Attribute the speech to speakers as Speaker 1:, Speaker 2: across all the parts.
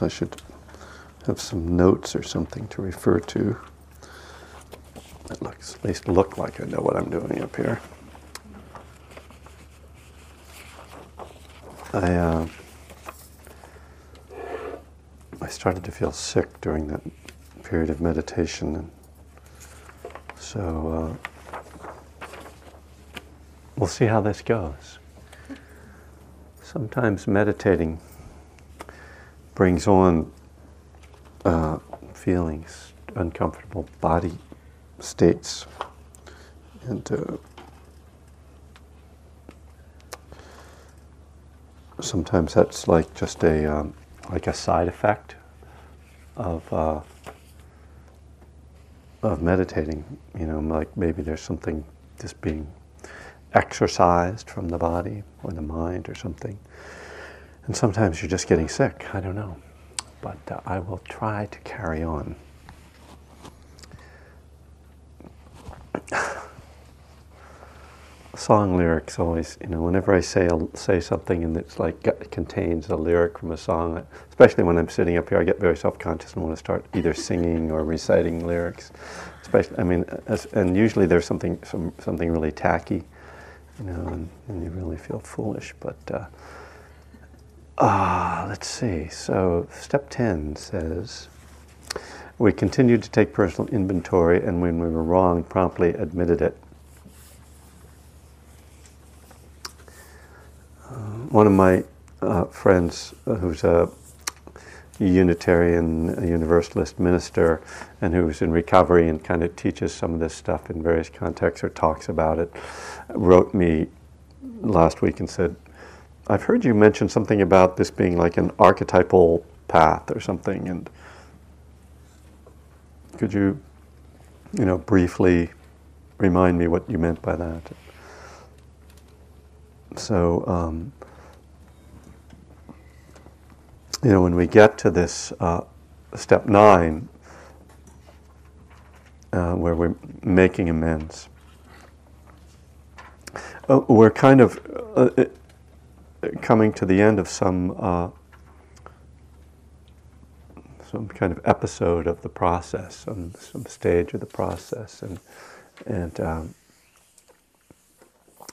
Speaker 1: I should have some notes or something to refer to. It looks at least look like I know what I'm doing up here. I uh, I started to feel sick during that period of meditation, and so uh, we'll see how this goes. Sometimes meditating brings on uh, feelings, uncomfortable body states, and uh, sometimes that's like just a um, like a side effect of uh, of meditating. You know, like maybe there's something just being exercised from the body or the mind or something. And sometimes you're just getting sick. I don't know. But uh, I will try to carry on. Song lyrics always, you know, whenever I say say something and it's like it contains a lyric from a song, especially when I'm sitting up here, I get very self-conscious and want to start either singing or reciting lyrics. Especially, I mean, as, and usually there's something some, something really tacky, you know, and, and you really feel foolish. But uh, Ah, let's see. So, step 10 says, We continued to take personal inventory, and when we were wrong, promptly admitted it. Uh, one of my uh, friends, uh, who's a Unitarian, Universalist minister, and who's in recovery and kind of teaches some of this stuff in various contexts or talks about it, wrote me last week and said, I've heard you mention something about this being like an archetypal path or something, and could you, you know, briefly remind me what you meant by that? So, um, you know, when we get to this uh, step nine, uh, where we're making amends, uh, we're kind of uh, coming to the end of some uh, some kind of episode of the process, some some stage of the process, and and um,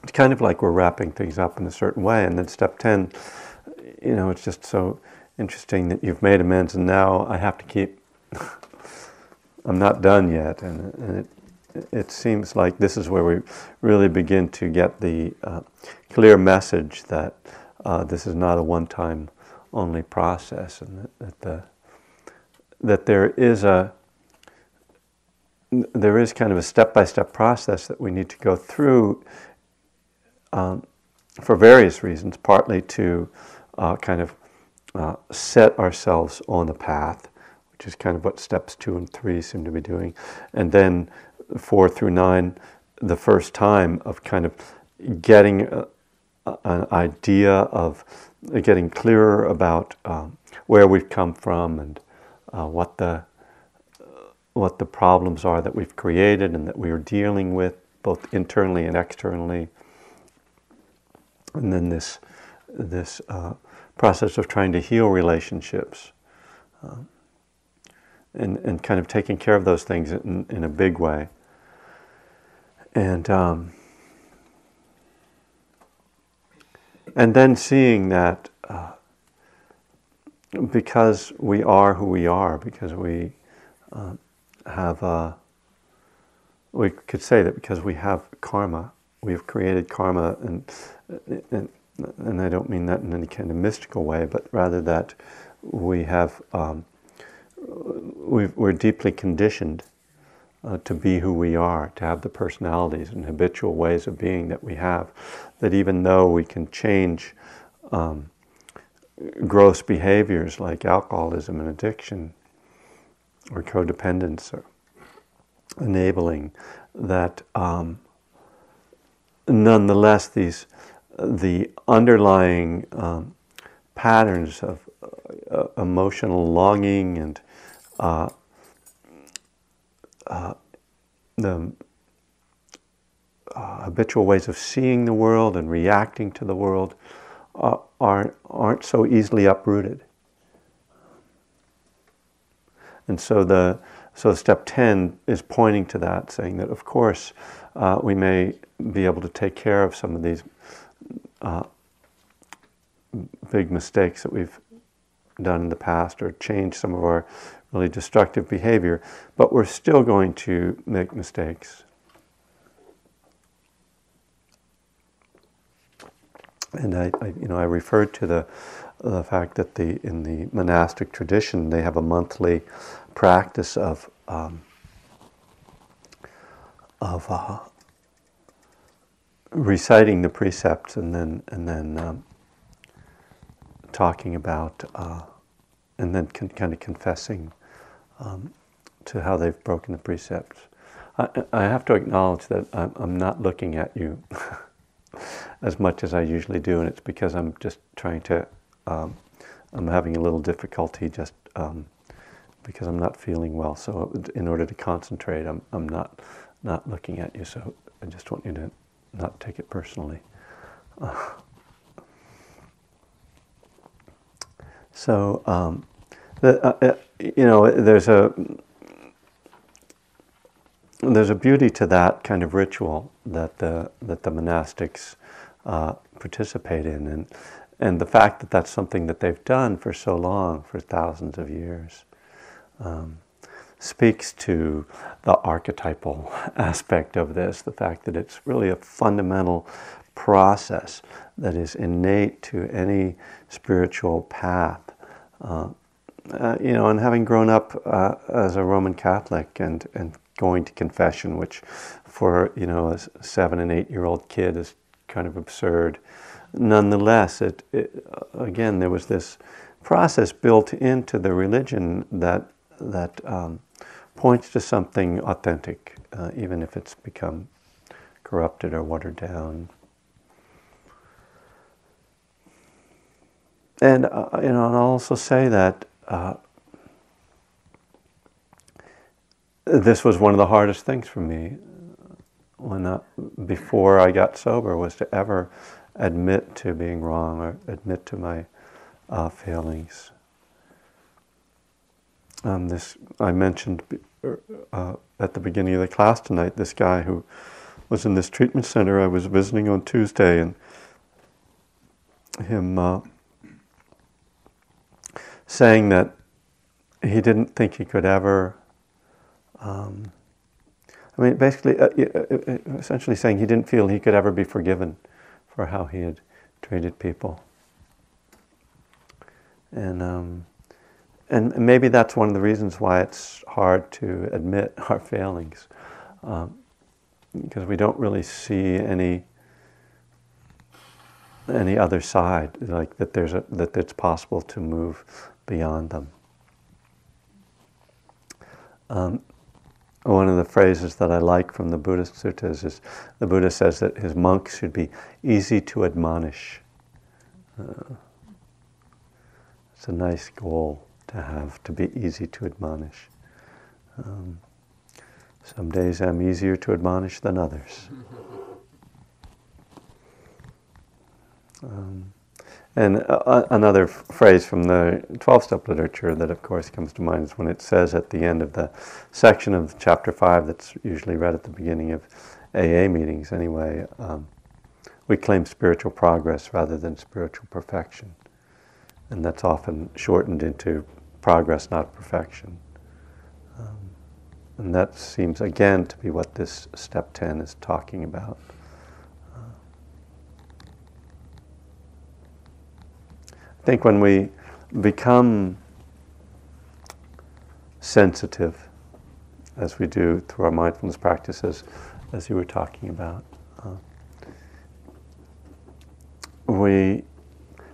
Speaker 1: it's kind of like we're wrapping things up in a certain way. And then step ten, you know, it's just so interesting that you've made amends, and now I have to keep. I'm not done yet, and, and it, it seems like this is where we really begin to get the uh, clear message that uh, this is not a one-time only process, and that, that, the, that there is a there is kind of a step-by-step process that we need to go through um, for various reasons. Partly to uh, kind of uh, set ourselves on the path, which is kind of what steps two and three seem to be doing, and then four through nine, the first time of kind of getting uh, an idea of getting clearer about um, where we've come from and uh, what the what the problems are that we've created and that we are dealing with both internally and externally. And then this this uh, process of trying to heal relationships uh, and, and kind of taking care of those things in, in a big way. And um, And then seeing that uh, because we are who we are, because we uh, have, uh, we could say that because we have karma, we have created karma, and, and, and I don't mean that in any kind of mystical way, but rather that we have, um, we are deeply conditioned uh, to be who we are, to have the personalities and habitual ways of being that we have, that even though we can change um, gross behaviors like alcoholism and addiction or codependence or enabling, that um, nonetheless these the underlying um, patterns of uh, emotional longing and uh, uh, the uh, habitual ways of seeing the world and reacting to the world uh, aren't, aren't so easily uprooted. and so the so step 10 is pointing to that, saying that of course uh, we may be able to take care of some of these uh, big mistakes that we've done in the past or change some of our really destructive behavior, but we're still going to make mistakes. And I, I, you know, I referred to the the fact that the in the monastic tradition they have a monthly practice of um, of uh, reciting the precepts and then and then um, talking about uh, and then con- kind of confessing um, to how they've broken the precepts. I, I have to acknowledge that I'm, I'm not looking at you as much as I usually do, and it's because I'm just trying to. Um, I'm having a little difficulty just um, because I'm not feeling well. So in order to concentrate, I'm, I'm not not looking at you. So I just want you to not take it personally. So um, the, uh, uh, you know, there's a there's a beauty to that kind of ritual that the that the monastics uh, participate in, and and the fact that that's something that they've done for so long, for thousands of years, um, speaks to the archetypal aspect of this. The fact that it's really a fundamental process that is innate to any spiritual path. Uh, uh, you know, and having grown up uh, as a Roman Catholic and, and going to confession, which for, you know, a seven and eight year old kid is kind of absurd. Nonetheless, it, it, again, there was this process built into the religion that, that um, points to something authentic, uh, even if it's become corrupted or watered down. And uh, you know, I'll also say that uh, this was one of the hardest things for me when uh, before I got sober was to ever admit to being wrong or admit to my uh, failings. Um, this I mentioned er, uh, at the beginning of the class tonight. This guy who was in this treatment center I was visiting on Tuesday, and him uh, saying that he didn't think he could ever. Um, I mean, basically, uh, uh, uh, essentially saying he didn't feel he could ever be forgiven for how he had treated people. And um, and maybe that's one of the reasons why it's hard to admit our failings, um, because we don't really see any any other side, like that there's a, that it's possible to move beyond them. Um, one of the phrases that I like from the Buddhist suttas is the Buddha says that his monks should be easy to admonish. Uh, it's a nice goal to have, to be easy to admonish. Um, some days I'm easier to admonish than others. Um, and uh, another f- phrase from the 12 step literature that, of course, comes to mind is when it says at the end of the section of chapter 5 that's usually read at the beginning of AA meetings, anyway, um, we claim spiritual progress rather than spiritual perfection. And that's often shortened into progress, not perfection. Um, and that seems, again, to be what this step 10 is talking about. I think when we become sensitive, as we do through our mindfulness practices, as you were talking about, uh, we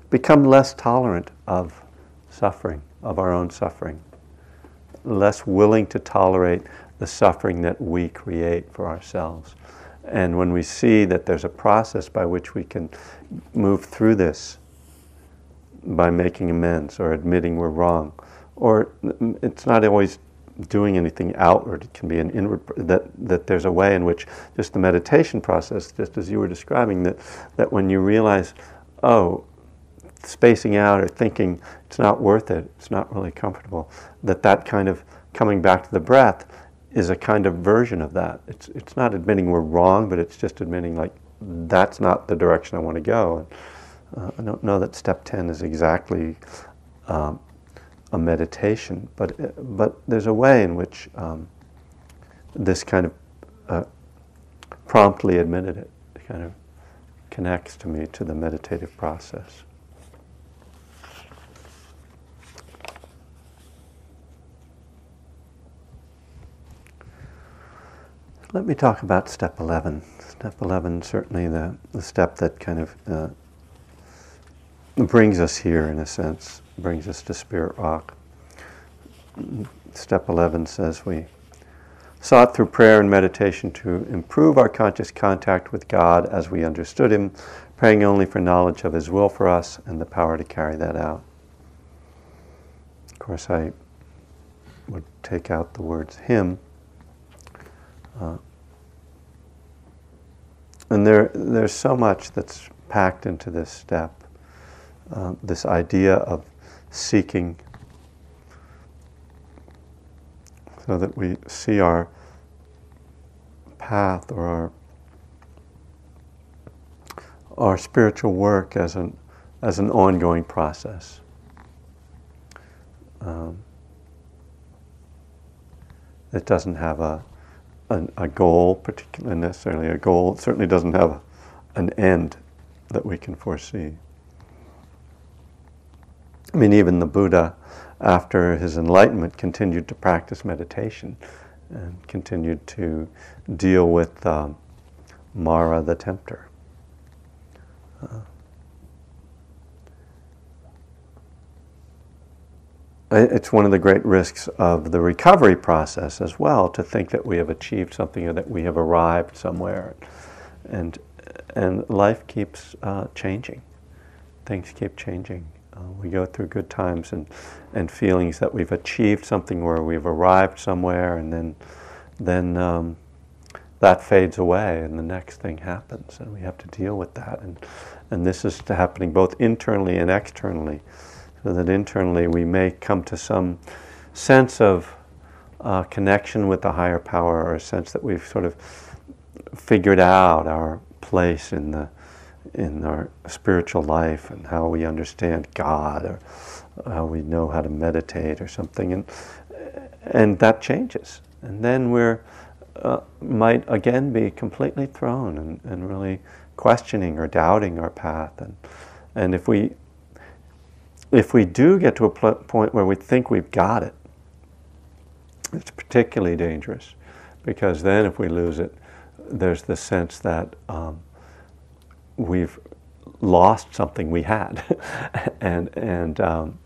Speaker 1: become less tolerant of suffering, of our own suffering, less willing to tolerate the suffering that we create for ourselves. And when we see that there's a process by which we can move through this by making amends or admitting we're wrong. Or mm, it's not always doing anything outward. It can be an inward, that, that there's a way in which just the meditation process, just as you were describing, that, that when you realize, oh, spacing out or thinking it's not worth it, it's not really comfortable, that that kind of coming back to the breath is a kind of version of that. It's, it's not admitting we're wrong, but it's just admitting like that's not the direction I want to go. And, uh, I don't know that step 10 is exactly um, a meditation, but, uh, but there's a way in which um, this kind of uh, promptly admitted it kind of connects to me to the meditative process. Let me talk about step 11. Step 11, certainly the, the step that kind of uh, brings us here, in a sense, brings us to Spirit Rock. Step 11 says we sought through prayer and meditation to improve our conscious contact with God as we understood Him, praying only for knowledge of His will for us and the power to carry that out. Of course, I would take out the words Him uh, and there, there's so much that's packed into this step. Uh, this idea of seeking so that we see our path or our our spiritual work as an as an ongoing process. Um, it doesn't have a a, a goal, particularly necessarily a goal. It certainly doesn't have an end that we can foresee. I mean, even the Buddha, after his enlightenment, continued to practice meditation and continued to deal with um, Mara the tempter. Uh, it's one of the great risks of the recovery process as well to think that we have achieved something or that we have arrived somewhere. And, and life keeps uh, changing. Things keep changing. Uh, we go through good times and, and feelings that we've achieved something where we've arrived somewhere, and then, then um, that fades away, and the next thing happens, and we have to deal with that. And, and this is happening both internally and externally so that internally we may come to some sense of uh, connection with the higher power or a sense that we've sort of figured out our place in the in our spiritual life and how we understand God or how we know how to meditate or something. And and that changes. And then we're uh, might again be completely thrown and, and really questioning or doubting our path. And and if we if we do get to a pl- point where we think we've got it, it's particularly dangerous. Because then if we lose it, there's the sense that um, we've lost something we had, and and um,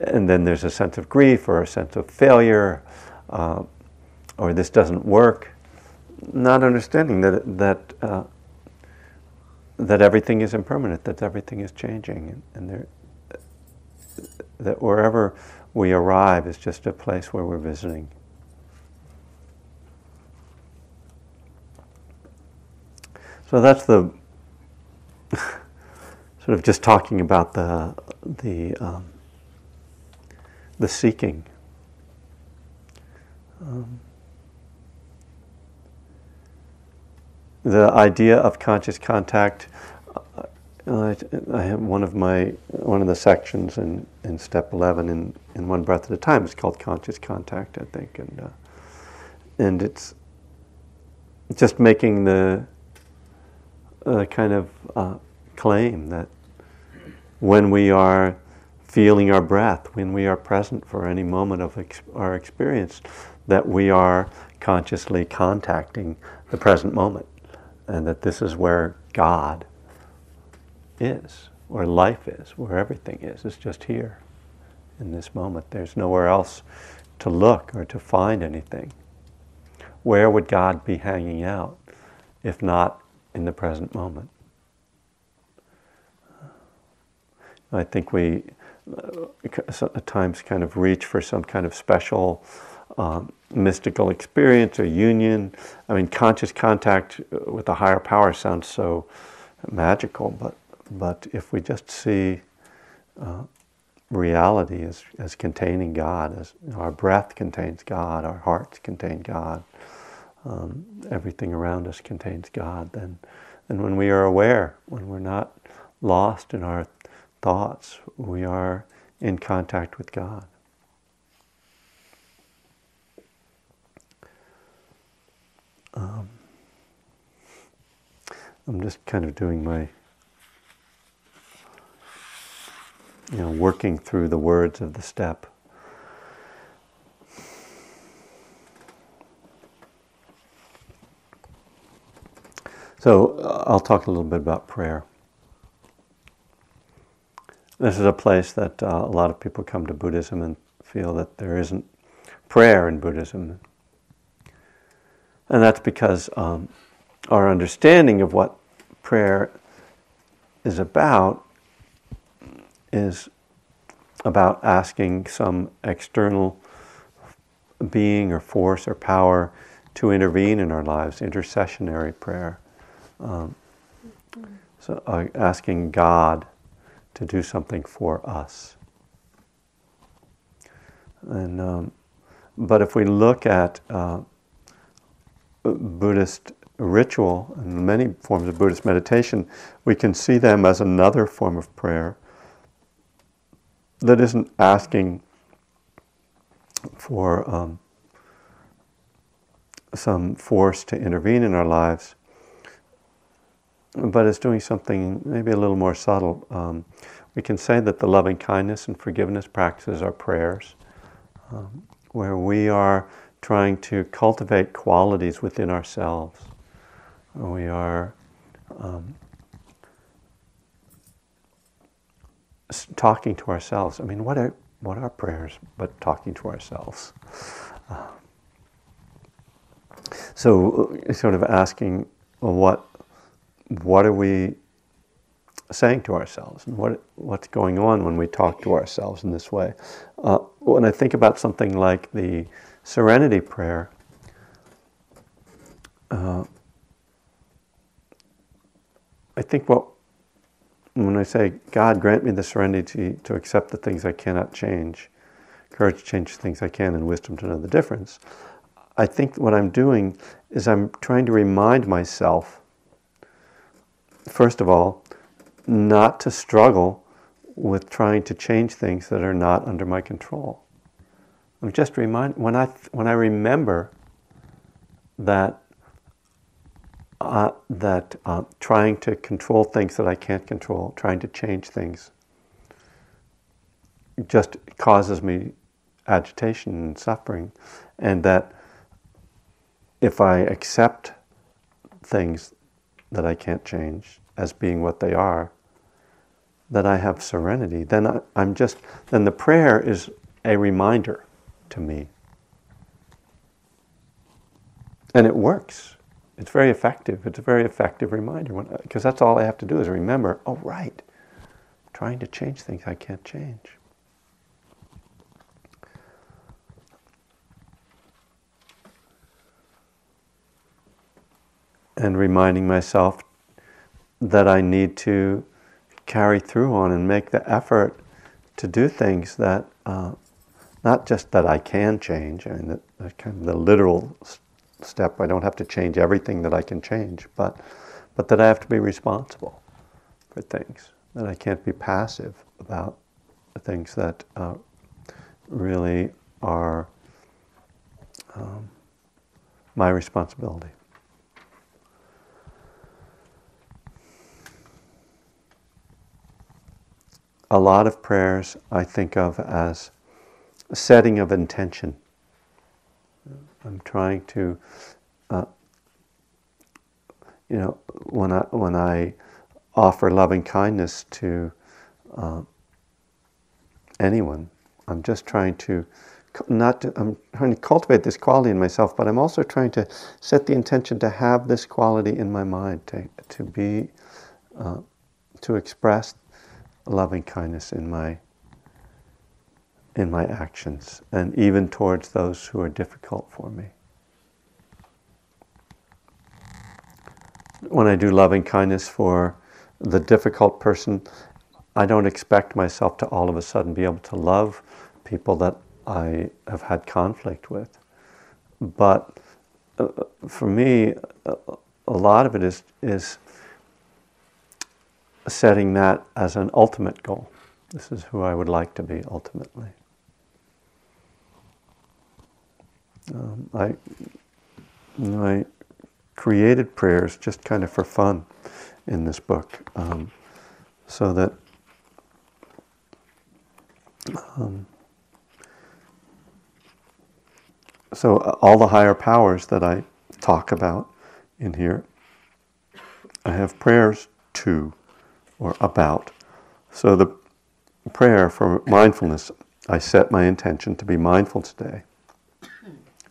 Speaker 1: and then there's a sense of grief or a sense of failure, uh, or this doesn't work. Not understanding that that uh, that everything is impermanent, that everything is changing, and, and there that wherever we arrive is just a place where we're visiting. So that's the sort of just talking about the the um, the seeking. Um, the idea of conscious contact I, I have one of my one of the sections in, in step eleven in, in one breath at a time is called conscious contact, I think, and uh, and it's just making the uh, kind of uh, claim that when we are feeling our breath, when we are present for any moment of ex- our experience, that we are consciously contacting the present moment, and that this is where God is, where life is, where everything is. It's just here in this moment. There's nowhere else to look or to find anything. Where would God be hanging out if not in the present moment? I think we uh, at times kind of reach for some kind of special um, mystical experience or union. I mean, conscious contact with a higher power sounds so magical, but but if we just see uh, reality as, as containing God, as you know, our breath contains God, our hearts contain God, um, everything around us contains God, then, then when we are aware, when we're not lost in our thoughts, we are in contact with God. Um, I'm just kind of doing my, you know, working through the words of the step. So uh, I'll talk a little bit about prayer. This is a place that uh, a lot of people come to Buddhism and feel that there isn't prayer in Buddhism. And that's because um, our understanding of what prayer is about is about asking some external being or force or power to intervene in our lives, intercessionary prayer. Um, so uh, asking God to do something for us. And um, but if we look at uh, Buddhist ritual and many forms of Buddhist meditation, we can see them as another form of prayer that isn't asking for um, some force to intervene in our lives, but is doing something maybe a little more subtle. Um, we can say that the loving kindness and forgiveness practices are prayers, um, where we are trying to cultivate qualities within ourselves. We are um, talking to ourselves. I mean, what are, what are prayers but talking to ourselves? Uh, so, sort of asking, well, what, what are we saying to ourselves and what, what's going on when we talk to ourselves in this way. Uh, when I think about something like the serenity prayer, uh, I think what when I say, God, grant me the serenity to accept the things I cannot change, courage to change the things I can, and wisdom to know the difference, I think what I'm doing is I'm trying to remind myself, first of all, not to struggle with trying to change things that are not under my control. I'm just remind when I when I remember that uh, that uh, trying to control things that I can't control, trying to change things, just causes me agitation and suffering, and that if I accept things that I can't change as being what they are, that I have serenity, then I, I'm just then the prayer is a reminder to me. And it works. It's very effective. It's a very effective reminder because that's all I have to do is remember, oh, right, trying to change things I can't change. And reminding myself that I need to carry through on and make the effort to do things that uh, not just that I can change, I mean, kind of the literal step. I don't have to change everything that I can change, but but that I have to be responsible for things. That I can't be passive about the things that uh, really are um, my responsibility. A lot of prayers I think of as a setting of intention. I'm trying to, uh, you know, when I when I offer loving kindness to uh, anyone, I'm just trying to not to, I'm trying to cultivate this quality in myself, but I'm also trying to set the intention to have this quality in my mind, to to be, uh, to express loving kindness in my in my actions and even towards those who are difficult for me. When I do loving kindness for the difficult person, I don't expect myself to all of a sudden be able to love people that I have had conflict with. But uh, for me, uh, a lot of it is, is setting that as an ultimate goal. This is who I would like to be ultimately. Um, I, I created prayers just kind of for fun in this book, um, so that um, so all the higher powers that I talk about in here, I have prayers to or about. So the prayer for mindfulness, I set my intention to be mindful today.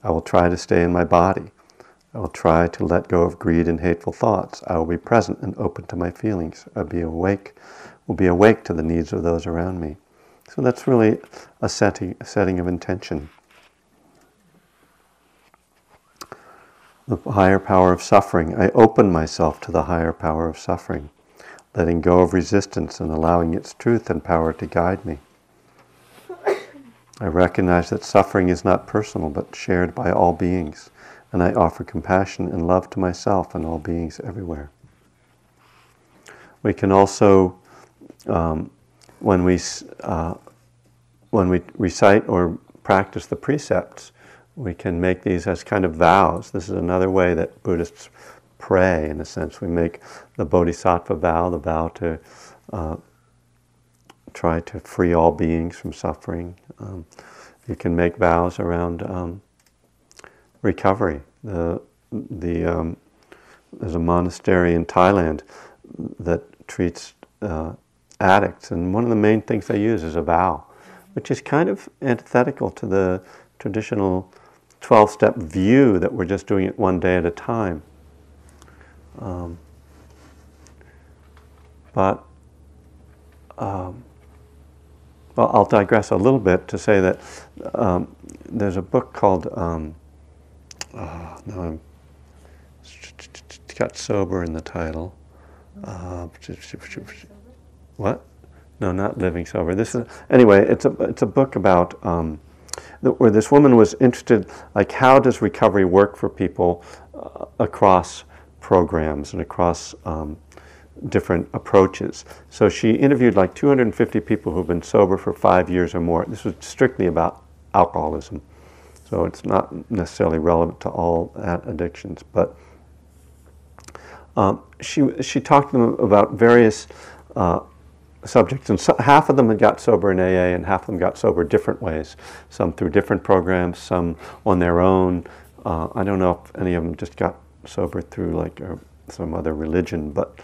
Speaker 1: I will try to stay in my body. I will try to let go of greed and hateful thoughts. I will be present and open to my feelings. I'll be awake, will be awake to the needs of those around me. So that's really a setting, a setting of intention. The higher power of suffering. I open myself to the higher power of suffering, letting go of resistance and allowing its truth and power to guide me. I recognize that suffering is not personal but shared by all beings and I offer compassion and love to myself and all beings everywhere. We can also, um, when we uh, when we recite or practice the precepts, we can make these as kind of vows. This is another way that Buddhists pray. In a sense, we make the Bodhisattva vow, the vow to uh, try to free all beings from suffering. Um, you can make vows around. Um, recovery. The, the, um, there's a monastery in Thailand that treats uh, addicts, and one of the main things they use is a vow, which is kind of antithetical to the traditional 12 step view that we're just doing it one day at a time. Um, but um, well, I'll digress a little bit to say that um, there's a book called um, uh, I'm got sober in the title. Uh, what? No, not living sober. This is anyway. It's a it's a book about um, where this woman was interested, like how does recovery work for people uh, across programs and across um, different approaches. So she interviewed like 250 people who've been sober for five years or more. This was strictly about alcoholism. So it's not necessarily relevant to all addictions, but um, she, she talked to them about various uh, subjects, and so, half of them had got sober in AA, and half of them got sober different ways. Some through different programs, some on their own. Uh, I don't know if any of them just got sober through like uh, some other religion, but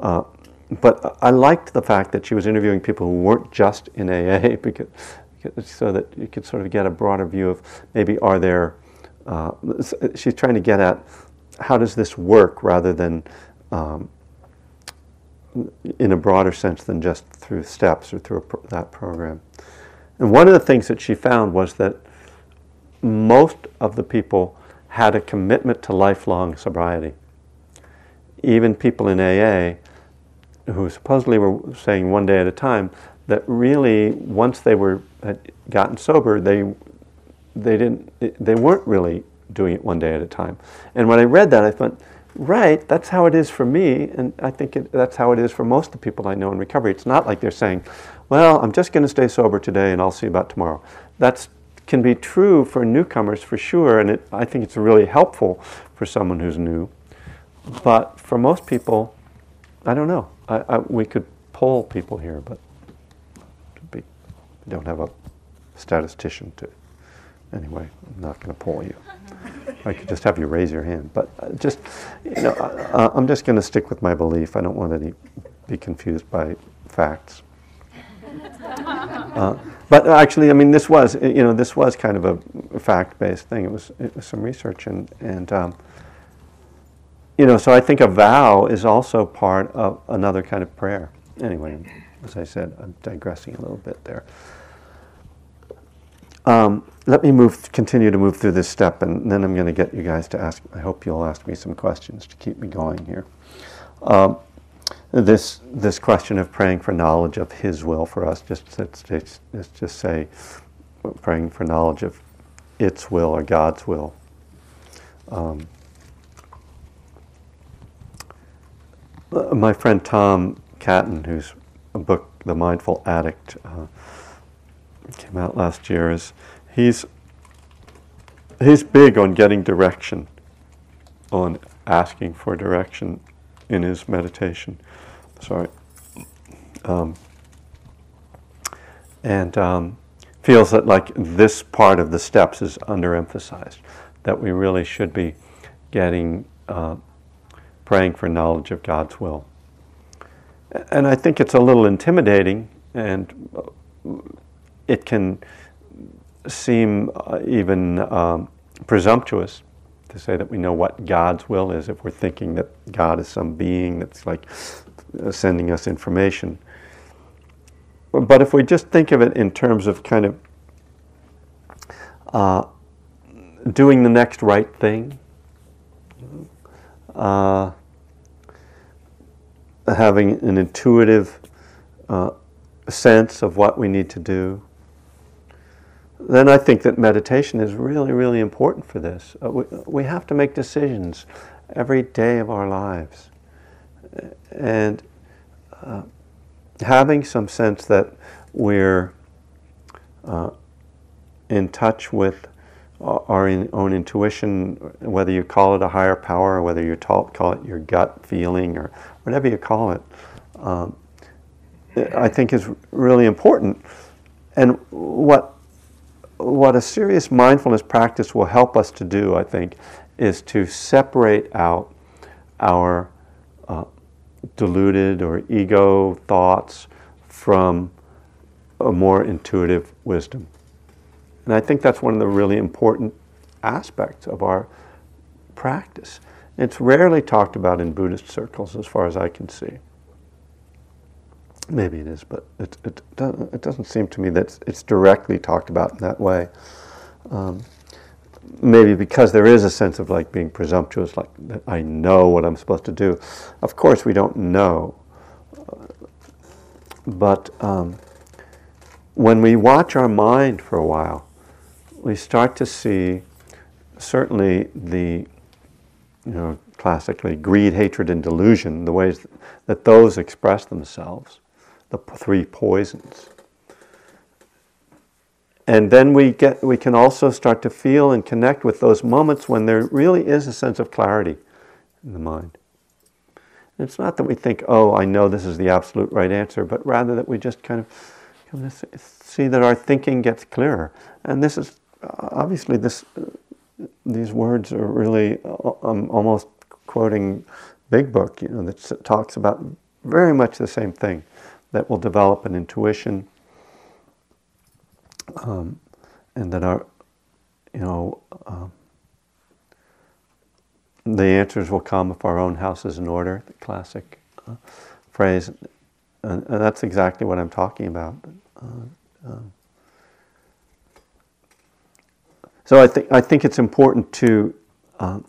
Speaker 1: uh, but I liked the fact that she was interviewing people who weren't just in AA because so that you could sort of get a broader view of maybe are there, uh, she's trying to get at how does this work rather than um, in a broader sense than just through steps or through pro- that program. And one of the things that she found was that most of the people had a commitment to lifelong sobriety. Even people in AA who supposedly were saying one day at a time, that really once they were had gotten sober, they they didn't they weren't really doing it one day at a time. And when I read that, I thought, right, that's how it is for me, and I think it, that's how it is for most of the people I know in recovery. It's not like they're saying, well, I'm just going to stay sober today, and I'll see about tomorrow. That can be true for newcomers for sure, and it, I think it's really helpful for someone who's new. But for most people, I don't know. I, I, we could poll people here, but we don't have a statistician to. Anyway, I'm not going to poll you. I could just have you raise your hand, but uh, just you know, uh, I'm just going to stick with my belief. I don't want to be confused by facts. Uh, but actually, I mean, this was you know this was kind of a fact-based thing. It was it was some research and and um, you know, so I think a vow is also part of another kind of prayer. Anyway, as I said, I'm digressing a little bit there. Um, let me move, continue to move through this step, and then I'm going to get you guys to ask. I hope you'll ask me some questions to keep me going here. Um, this this question of praying for knowledge of His will for us. Just let's, just say, praying for knowledge of its will or God's will. Um, my friend Tom Catton, whose book The Mindful Addict uh, came out last year, is he's he's big on getting direction, on asking for direction in his meditation. Sorry. Um, and um, feels that like this part of the steps is underemphasized, that we really should be getting uh, praying for knowledge of God's will. And I think it's a little intimidating, and it can seem uh, even um, presumptuous to say that we know what God's will is if we're thinking that God is some being that's like sending us information. But if we just think of it in terms of kind of uh, doing the next right thing, uh, having an intuitive uh, sense of what we need to do, then I think that meditation is really, really important for this. Uh, we, we have to make decisions every day of our lives. And uh, having some sense that we're uh, in touch with our in, own intuition, whether you call it a higher power, or whether you call it your gut feeling, or whatever you call it, um, I think is really important. And what what a serious mindfulness practice will help us to do, I think, is to separate out our uh, deluded or ego thoughts from a more intuitive wisdom. And I think that's one of the really important aspects of our practice. It's rarely talked about in Buddhist circles, as far as I can see. Maybe it is, but it, it, doesn't, it doesn't seem to me that it's directly talked about in that way. Um, maybe because there is a sense of like being presumptuous, like I know what I'm supposed to do. Of course, we don't know. But um, when we watch our mind for a while, we start to see certainly the, you know, classically greed, hatred, and delusion, the ways that those express themselves the three poisons. And then we, get, we can also start to feel and connect with those moments when there really is a sense of clarity in the mind. And it's not that we think, oh, I know this is the absolute right answer, but rather that we just kind of, kind of see that our thinking gets clearer. And this is obviously this, these words are really uh, um, almost quoting Big Book, you know, that talks about very much the same thing that will develop an intuition, um, and that our, you know, uh, the answers will come if our own house is in order. The classic uh, phrase, and, and, that's exactly what I'm talking about. Uh, um, so I think I think it's important to uh,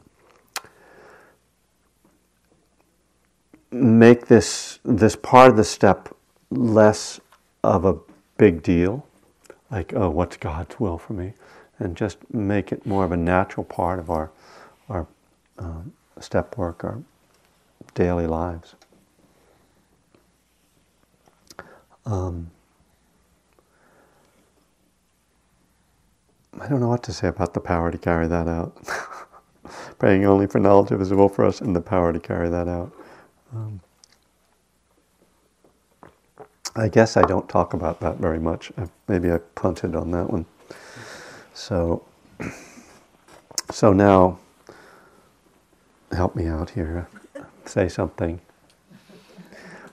Speaker 1: make this this part of the step less of a big deal, like, oh, what's God's will for me? And just make it more of a natural part of our, our um, step work, our daily lives. Um, I don't know what to say about the power to carry that out. Praying only for knowledge of His will for us and the power to carry that out. Um, I guess I don't talk about that very much. Maybe I punted on that one. So, so now, help me out here. Say something.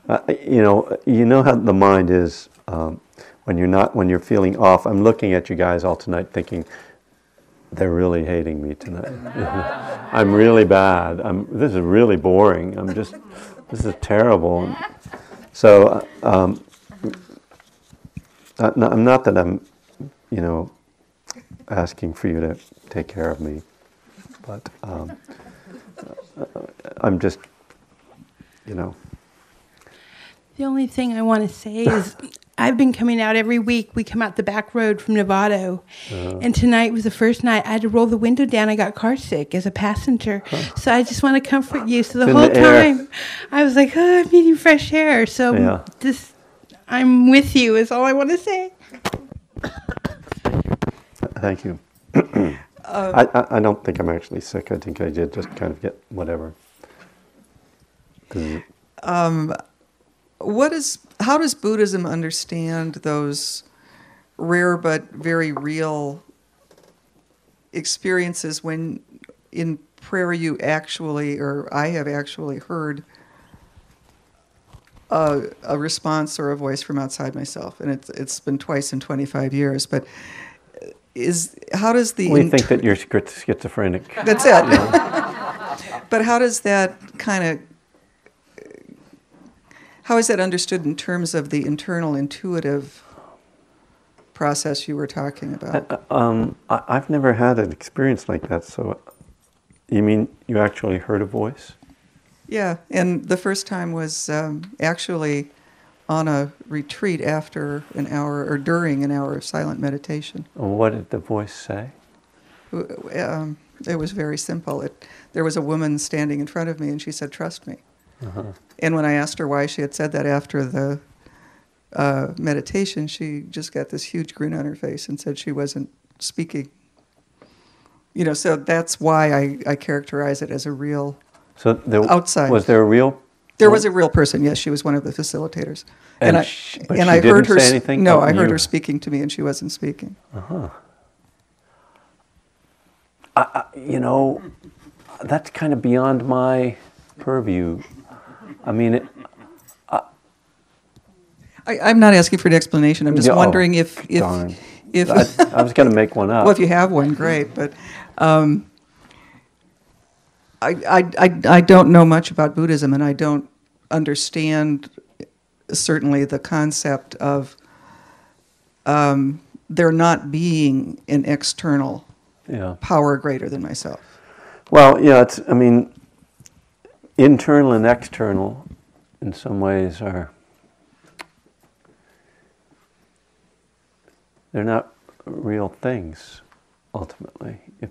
Speaker 1: Uh, you know, you know how the mind is um, when you're not when you're feeling off. I'm looking at you guys all tonight, thinking they're really hating me tonight. I'm really bad. I'm. This is really boring. I'm just. This is terrible. So, uh, um, not, not, not that I'm, you know, asking for you to take care of me, but um, uh, I'm just, you know,
Speaker 2: The only thing I want to say is I've been coming out every week. We come out the back road from Novato.
Speaker 1: Uh-huh.
Speaker 2: And tonight was the first night I had to roll the window down. I got car sick as a passenger. So I just want to comfort you. So the whole
Speaker 1: the
Speaker 2: time I was like, oh, I'm needing fresh air. So
Speaker 1: Yeah.
Speaker 2: just, I'm with you, is all I want to say.
Speaker 1: Thank you. Um, I, I, I don't think I'm actually sick. I think I did just kind of get whatever. 'Cause um,
Speaker 3: What is? How does Buddhism understand those rare but very real experiences when in prayer you actually, or I have actually heard a, a response or a voice from outside myself, and it's it's been twice in 25 years. But is how does the
Speaker 1: we
Speaker 3: int-
Speaker 1: think that you're schizophrenic.
Speaker 3: that's it. but how does that kind of how is that understood in terms of the internal intuitive process you were talking about?
Speaker 1: Um, I, I've never had an experience like that. So, you mean you actually heard a voice?
Speaker 3: Yeah, and the first time was um, actually on a retreat after an hour or during an hour of silent meditation.
Speaker 1: What did the voice say?
Speaker 3: Um, it was very simple. It, there was a woman standing in front of me, and she said, "Trust me." And when I asked her why she had said that after the uh, meditation, she just got this huge grin on her face and said she wasn't speaking. You know, so that's why I, I characterize it as a real.
Speaker 1: So there,
Speaker 3: Outside.
Speaker 1: Was there a real?
Speaker 3: There was a real person. Yes, she was one of the facilitators.
Speaker 1: And
Speaker 3: I
Speaker 1: sh- but
Speaker 3: and
Speaker 1: she
Speaker 3: I heard her.
Speaker 1: say anything?
Speaker 3: No, I heard
Speaker 1: you-
Speaker 3: her speaking to me, and she wasn't speaking. Uh huh.
Speaker 1: You know, that's kind of beyond my purview. I mean, it,
Speaker 3: I, I'm not asking for an explanation. I'm just
Speaker 1: oh,
Speaker 3: wondering if if
Speaker 1: darn.
Speaker 3: if
Speaker 1: I, I was going to make one up.
Speaker 3: Well, if you have one, great. But um, I, I, I, I don't know much about Buddhism, and I don't understand certainly the concept of um, there not being an external
Speaker 1: yeah.
Speaker 3: power greater than myself.
Speaker 1: Well, yeah, it's, I mean, internal and external in some ways are, they're not real things ultimately. If,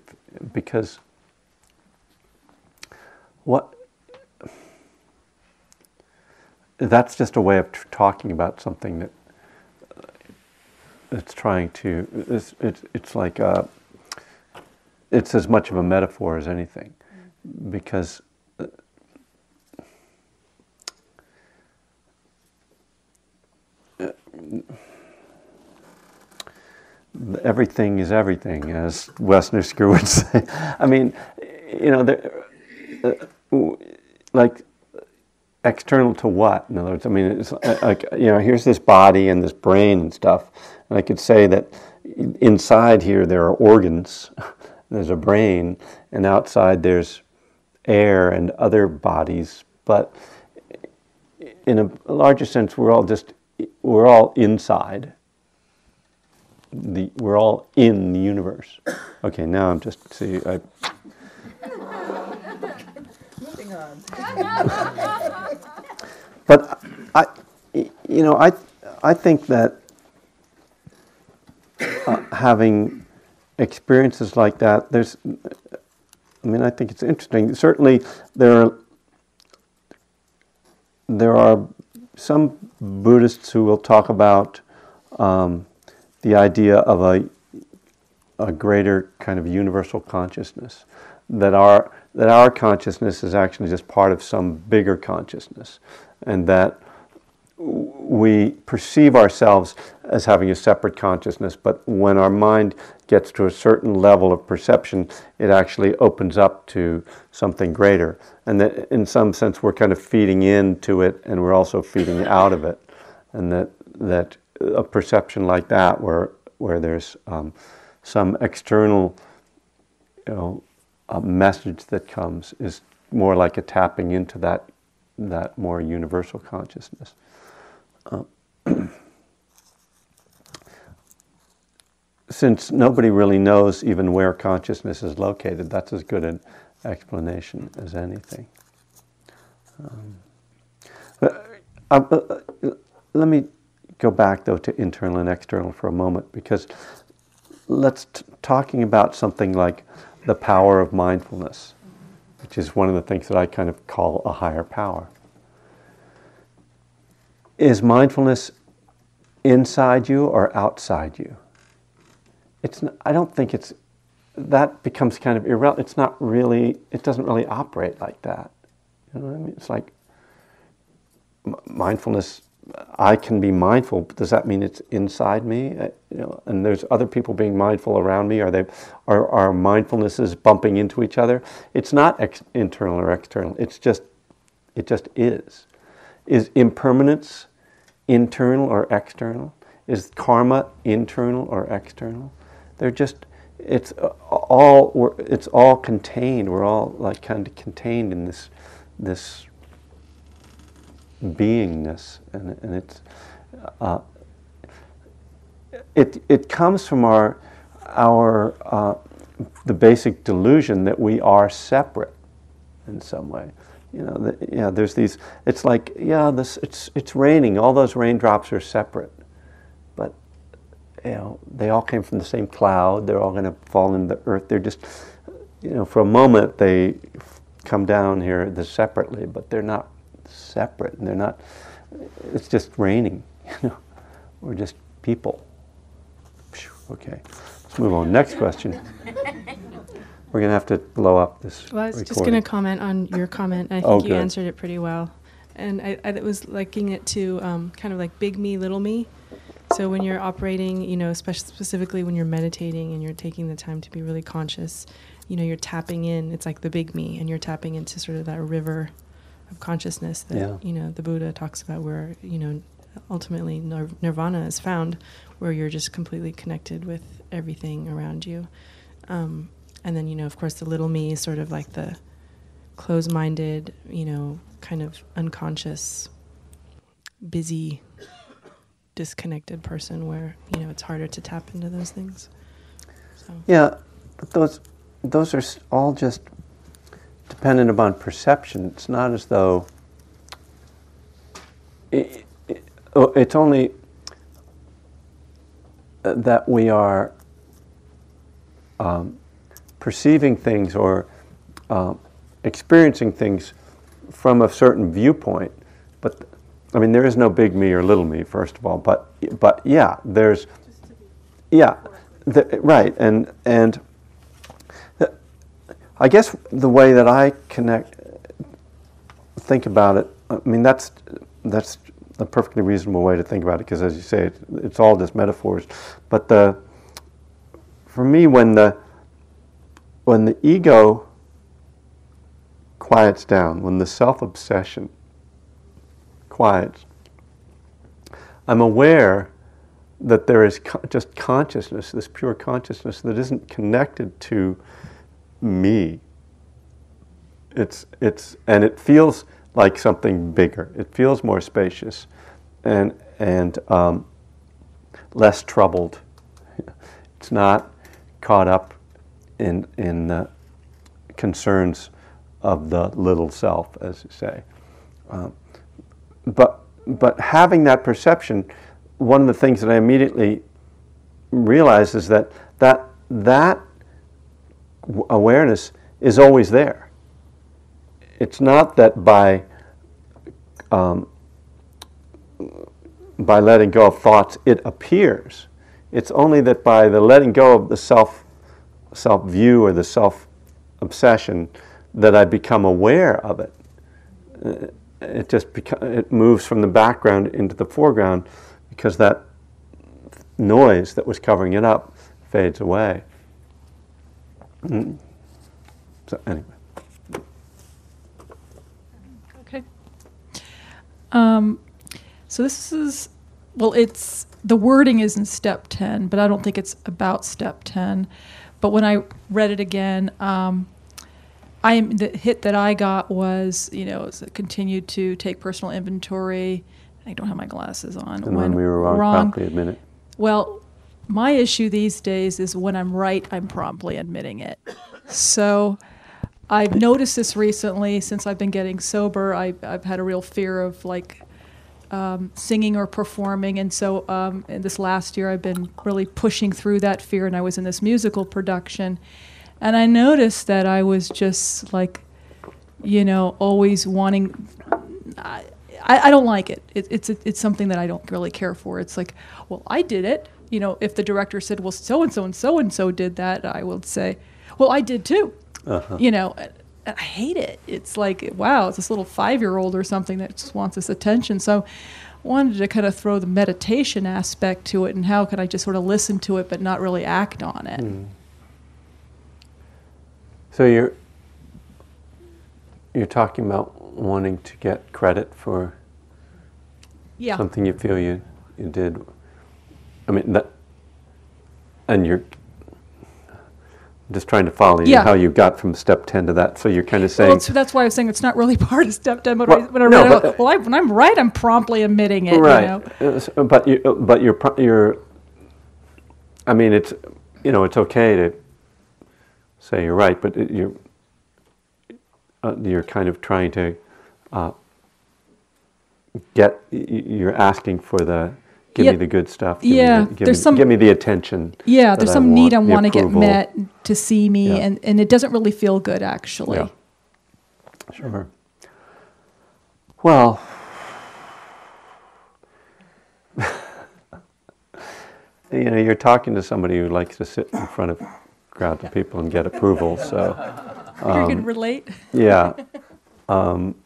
Speaker 1: because what, that's just a way of talking about something that it's trying to, it's, it's, it's like, uh, it's as much of a metaphor as anything. Because uh, everything is everything, as Westminster would say. I mean, you know, there, uh, like external to what? In other words, I mean, it's uh, like you know, here's this body and this brain and stuff, and I could say that inside here there are organs, there's a brain, and outside there's air and other bodies, but in a larger sense, we're all just we're all inside. The, we're all in the universe. Okay, now I'm just see. I. But I, you know, I, I think that uh, having experiences like that, there's, I mean, I think it's interesting. Certainly, there are, there are some Buddhists who will talk about um, the idea of a, a greater kind of universal consciousness, that our that our consciousness is actually just part of some bigger consciousness, and that we perceive ourselves as having a separate consciousness, but when our mind gets to a certain level of perception, it actually opens up to something greater. And that in some sense we're kind of feeding into it and we're also feeding out of it. And that, that a perception like that, where, where there's um, some external you know, a message that comes, is more like a tapping into that, that more universal consciousness. since nobody really knows even where consciousness is located, that's as good an explanation as anything. Um, uh, uh, uh, let me go back though to internal and external for a moment because let's t- talking about something like the power of mindfulness, which is one of the things that I kind of call a higher power. Is mindfulness inside you or outside you? It's. I don't think it's. That becomes kind of irrelevant. It's not really. It doesn't really operate like that. You know what I mean? It's like mindfulness. I can be mindful, does that mean it's inside me? Uh, you know, and there's other people being mindful around me. Are they? Are our mindfulnesses bumping into each other? It's not ex- internal or external. It's just. It just is. Is impermanence internal or external? Is karma internal or external? They're just, it's all, it's all contained. We're all like kind of contained in this, this beingness, and, and it's, uh, it, it comes from our, our, uh, the basic delusion that we are separate in some way you know, the, yeah, there's these. It's like, yeah, this. It's it's raining. All those raindrops are separate, but you know, they all came from the same cloud. They're all going to fall into the earth. They're just, you know, for a moment they come down here separately, but they're not separate. And they're not. It's just raining. You know, we're just people. Okay, let's move on. Next question. We're going to have to blow up this.
Speaker 4: Well, I was
Speaker 1: recording.
Speaker 4: just going to comment on your comment. I think
Speaker 1: Oh,
Speaker 4: you answered it pretty well. And I, I was liking it to um, kind of like big me, little me. So when you're operating, you know, especially specifically when you're meditating and you're taking the time to be really conscious, you know, you're tapping in. It's like the big me, and you're tapping into sort of that river of consciousness that
Speaker 1: Yeah.
Speaker 4: you know the Buddha talks about, where you know ultimately nir- nirvana is found, where you're just completely connected with everything around you. Um, and then you know, of course, the little me is sort of like the closed-minded, you know, kind of unconscious, busy, disconnected person, where you know it's harder to tap into those things. So.
Speaker 1: Yeah, but those those are all just dependent upon perception. It's not as though it, it, oh, it's only uh, that we are um, perceiving things or uh, experiencing things from a certain viewpoint. But I mean, there is no big me or little me, first of all. But but yeah, there's yeah, the, right, and and I guess the way that I connect, think about it. I mean, that's that's a perfectly reasonable way to think about it because, as you say, it's, it's all just metaphors. But the for me, when the when the ego quiets down, when the self obsession quiets, I'm aware that there is co- just consciousness, this pure consciousness that isn't connected to me. It's, it's, and it feels like something bigger. It feels more spacious and, and um, less troubled. It's not caught up in, in the concerns of the little self, as you say. Um, but, but having that perception, one of the things that I immediately realize is that that, that awareness is always there. It's not that by um, by letting go of thoughts it appears. It's only that by the letting go of the self self view or the self obsession that I become aware of it. Uh, It just beco- it moves from the background into the foreground because that noise that was covering it up fades away. Mm. So anyway,
Speaker 5: Okay. Um, so this is, well, it's, the wording is in step 10, but I don't think it's about step 10. But when I read it again, um, I the hit that I got was, you know, is continue to take personal inventory. I don't have my glasses on.
Speaker 1: and when we were wrong, promptly admit it.
Speaker 5: Well, my issue these days is when I'm right, I'm promptly admitting it. So I've noticed this recently since I've been getting sober. I, I've had a real fear of like um, singing or performing. And so um, in this last year, I've been really pushing through that fear, and I was in this musical production. And I noticed that I was just like, you know, always wanting. I, I don't like it. it it's it's something that I don't really care for. It's like, well, I did it. You know, if the director said, well, so and so and so and so did that, I would say, well, I did too. Uh-huh. You know, I hate it. It's like, wow, it's this little five year old or something that just wants this attention. So I wanted to kind of throw the meditation aspect to it and how could I just sort of listen to it but not really act on it. Mm.
Speaker 1: So you're you're talking about wanting to get credit for
Speaker 5: yeah.
Speaker 1: something you feel you, you did. I mean that and you're just trying to follow you,
Speaker 5: yeah.
Speaker 1: how you got from step 10 to that. So you're kind of saying. Well,
Speaker 5: that's why I was saying it's not really part of step 10, but well, when I no, it, well, I, when I'm right, I'm promptly admitting it.
Speaker 1: Right.
Speaker 5: You know?
Speaker 1: But, you, but you're, you're, I mean, it's, you know, it's okay to say you're right, but it, you're, uh, you're kind of trying to uh, get, you're asking for the, give yeah. me the good stuff. Give
Speaker 5: yeah,
Speaker 1: me the, give there's me, some. Give me the attention.
Speaker 5: Yeah, there's some I need I want to get met to see me, yeah. and and it doesn't really feel good actually.
Speaker 1: Yeah. Sure. Well. you know, you're talking to somebody who likes to sit in front of crowds of people and get approval. So
Speaker 5: um, you can relate.
Speaker 1: yeah. Um,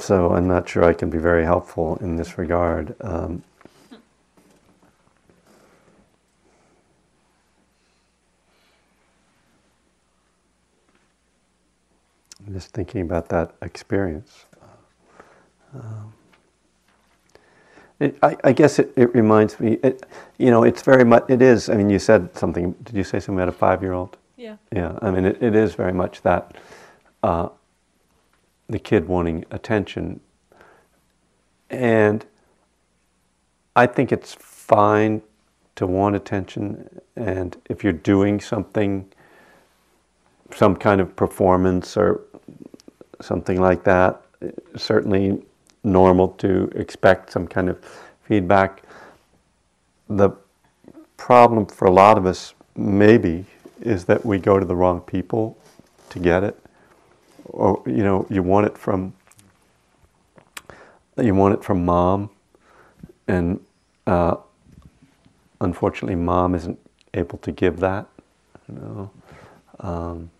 Speaker 1: So I'm not sure I can be very helpful in this regard. Um, I'm just thinking about that experience. Um, it, I, I, guess it, it reminds me, it, you know, it's very much, it is, I mean, you said something, did you say something about a five year old?
Speaker 5: Yeah.
Speaker 1: Yeah, I mean, it, it is very much that. Uh, the kid wanting attention. And I think it's fine to want attention. And if you're doing something, some kind of performance or something like that, certainly normal to expect some kind of feedback. The problem for a lot of us, maybe, is that we go to the wrong people to get it or you know, you want it from you want it from mom, and uh, unfortunately, mom isn't able to give that. You know, um,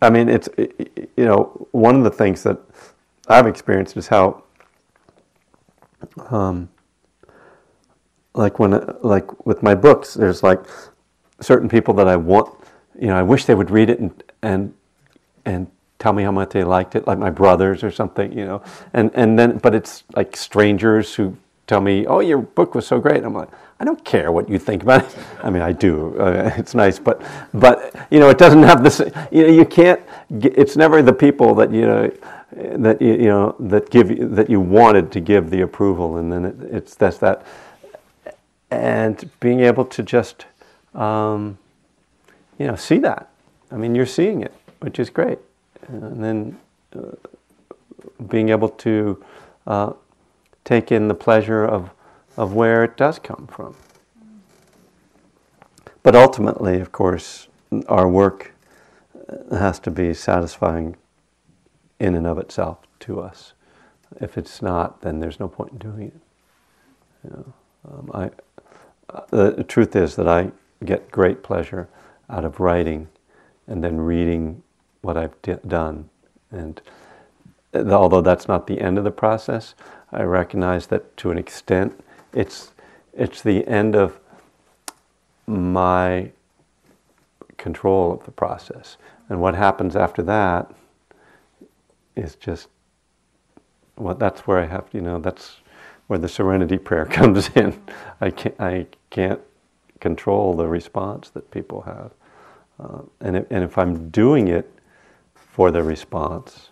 Speaker 1: I mean, it's you know, one of the things that I've experienced is how, um, like when like with my books, there's like certain people that I want you know, I wish they would read it and and and tell me how much they liked it, like my brothers or something, you know. And and then, but it's like strangers who tell me, "Oh, your book was so great." I'm like, I don't care what you think about it. I mean, I do. Uh, it's nice, but but you know, it doesn't have this. You know, you can't. It's never the people that you know that you, know that give that you wanted to give the approval, and then it, it's that's that. And being able to just. Um, you know, see that. I mean, you're seeing it, which is great. And then uh, being able to uh, take in the pleasure of, of where it does come from. But ultimately, of course, our work has to be satisfying in and of itself to us. If it's not, then there's no point in doing it. You know, um, I, uh, the truth is that I get great pleasure out of writing and then reading what I've d- done. And although that's not the end of the process, I recognize that to an extent it's, it's the end of my control of the process. And what happens after that is just well, that's where I have, you know, that's where the serenity prayer comes in. I can't, I can't control the response that people have. Uh, and, if, and if I'm doing it for the response,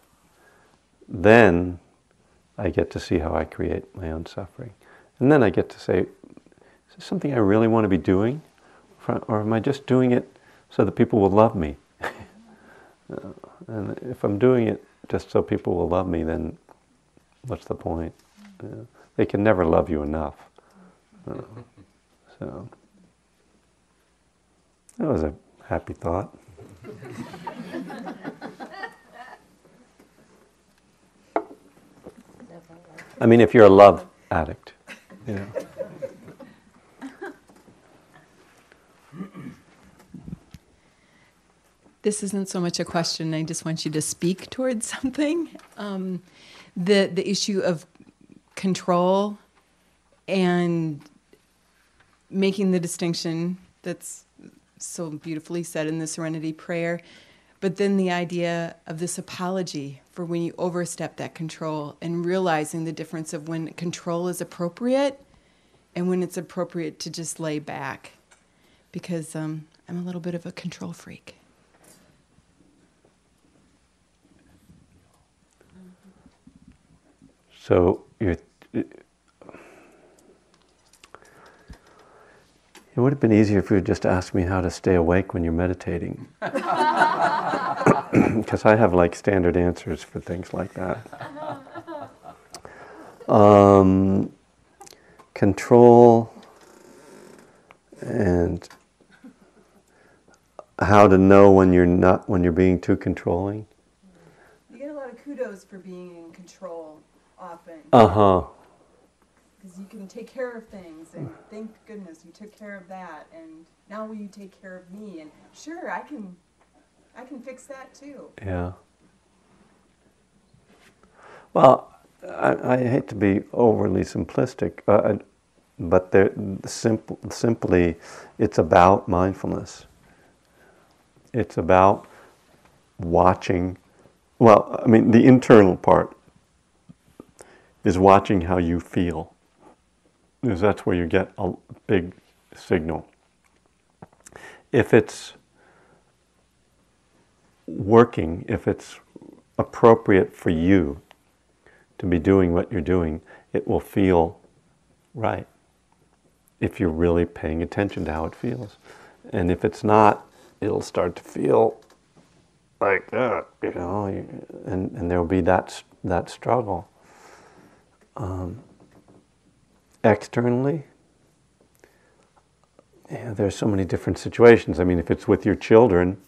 Speaker 1: then I get to see how I create my own suffering. And then I get to say, is this something I really want to be doing? Or am I just doing it so that people will love me? uh, And if I'm doing it just so people will love me, then what's the point? Know, they can never love you enough. Uh, so that was a happy thought. I mean, if you're a love addict, you know.
Speaker 6: This isn't so much a question. I just want you to speak towards something. Um, the the issue of control and making the distinction that's so beautifully said in the Serenity Prayer, but then the idea of this apology for when you overstep that control and realizing the difference of when control is appropriate and when it's appropriate to just lay back. Because um, I'm a little bit of a control freak.
Speaker 1: So you're, it would have been easier if you had just asked me how to stay awake when you're meditating. Because I have like standard answers for things like that. Um, control and how to know when you're not when you're being too controlling.
Speaker 6: You get a lot of kudos for being in control often.
Speaker 1: Uh huh.
Speaker 6: Because you can take care of things, and thank goodness you took care of that, and now will you take care of me? And sure, I can, I can fix that too.
Speaker 1: Yeah. Well, I, I hate to be overly simplistic, uh, but there, simple, simply, it's about mindfulness. It's about watching. Well, I mean, the internal part is watching how you feel, because that's where you get a big signal. If it's working, if it's appropriate for you to be doing what you're doing, it will feel right if you're really paying attention to how it feels. And if it's not, it'll start to feel like that, you know, and, and there will be that, that struggle. Um, externally, yeah, there's so many different situations. I mean, if it's with your children,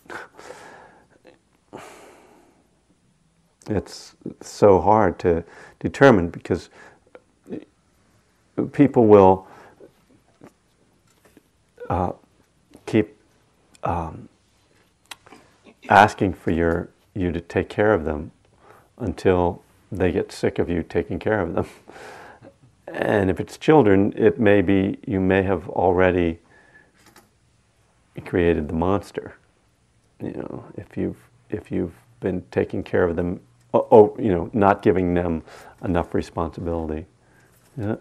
Speaker 1: it's so hard to determine because people will uh, keep um, asking for your you to take care of them until they get sick of you taking care of them. And if it's children, it may be you may have already created the monster. You know, if you've if you've been taking care of them, oh, oh you know, not giving them enough responsibility. Yeah,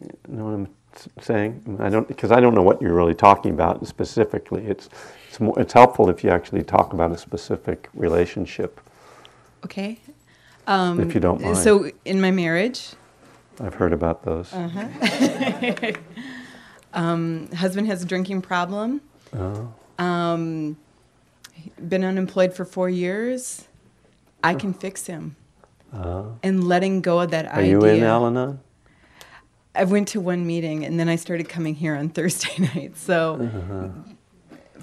Speaker 1: you know what I'm saying? I don't because I don't know what you're really talking about specifically. It's it's, more, it's helpful if you actually talk about a specific relationship.
Speaker 6: Okay. Um,
Speaker 1: if you don't mind.
Speaker 6: So in my marriage,
Speaker 1: I've heard about those.
Speaker 6: Uh-huh. um, husband has a drinking problem.
Speaker 1: Oh.
Speaker 6: Um, been unemployed for four years. I can fix him.
Speaker 1: Oh.
Speaker 6: And letting go of that
Speaker 1: Are
Speaker 6: idea.
Speaker 1: you in Al-Anon?
Speaker 6: I went to one meeting and then I started coming here on Thursday night. So,
Speaker 1: Uh-huh.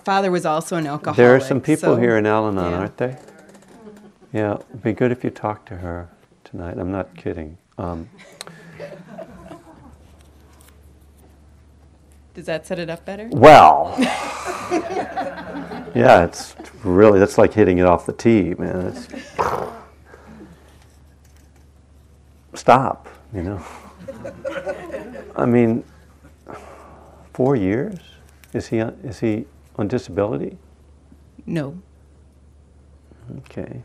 Speaker 6: father was also an alcoholic.
Speaker 1: There are some people
Speaker 6: so-
Speaker 1: here in Al-Anon,
Speaker 6: yeah.
Speaker 1: aren't they? Yeah, it'd be good if you talk to her tonight. I'm not kidding. Um,
Speaker 6: Does that set it up better?
Speaker 1: well, yeah, it's really that's like hitting it off the tee, man. It's, stop, you know. I mean, four years? Is he on, is he on disability?
Speaker 6: No.
Speaker 1: Okay.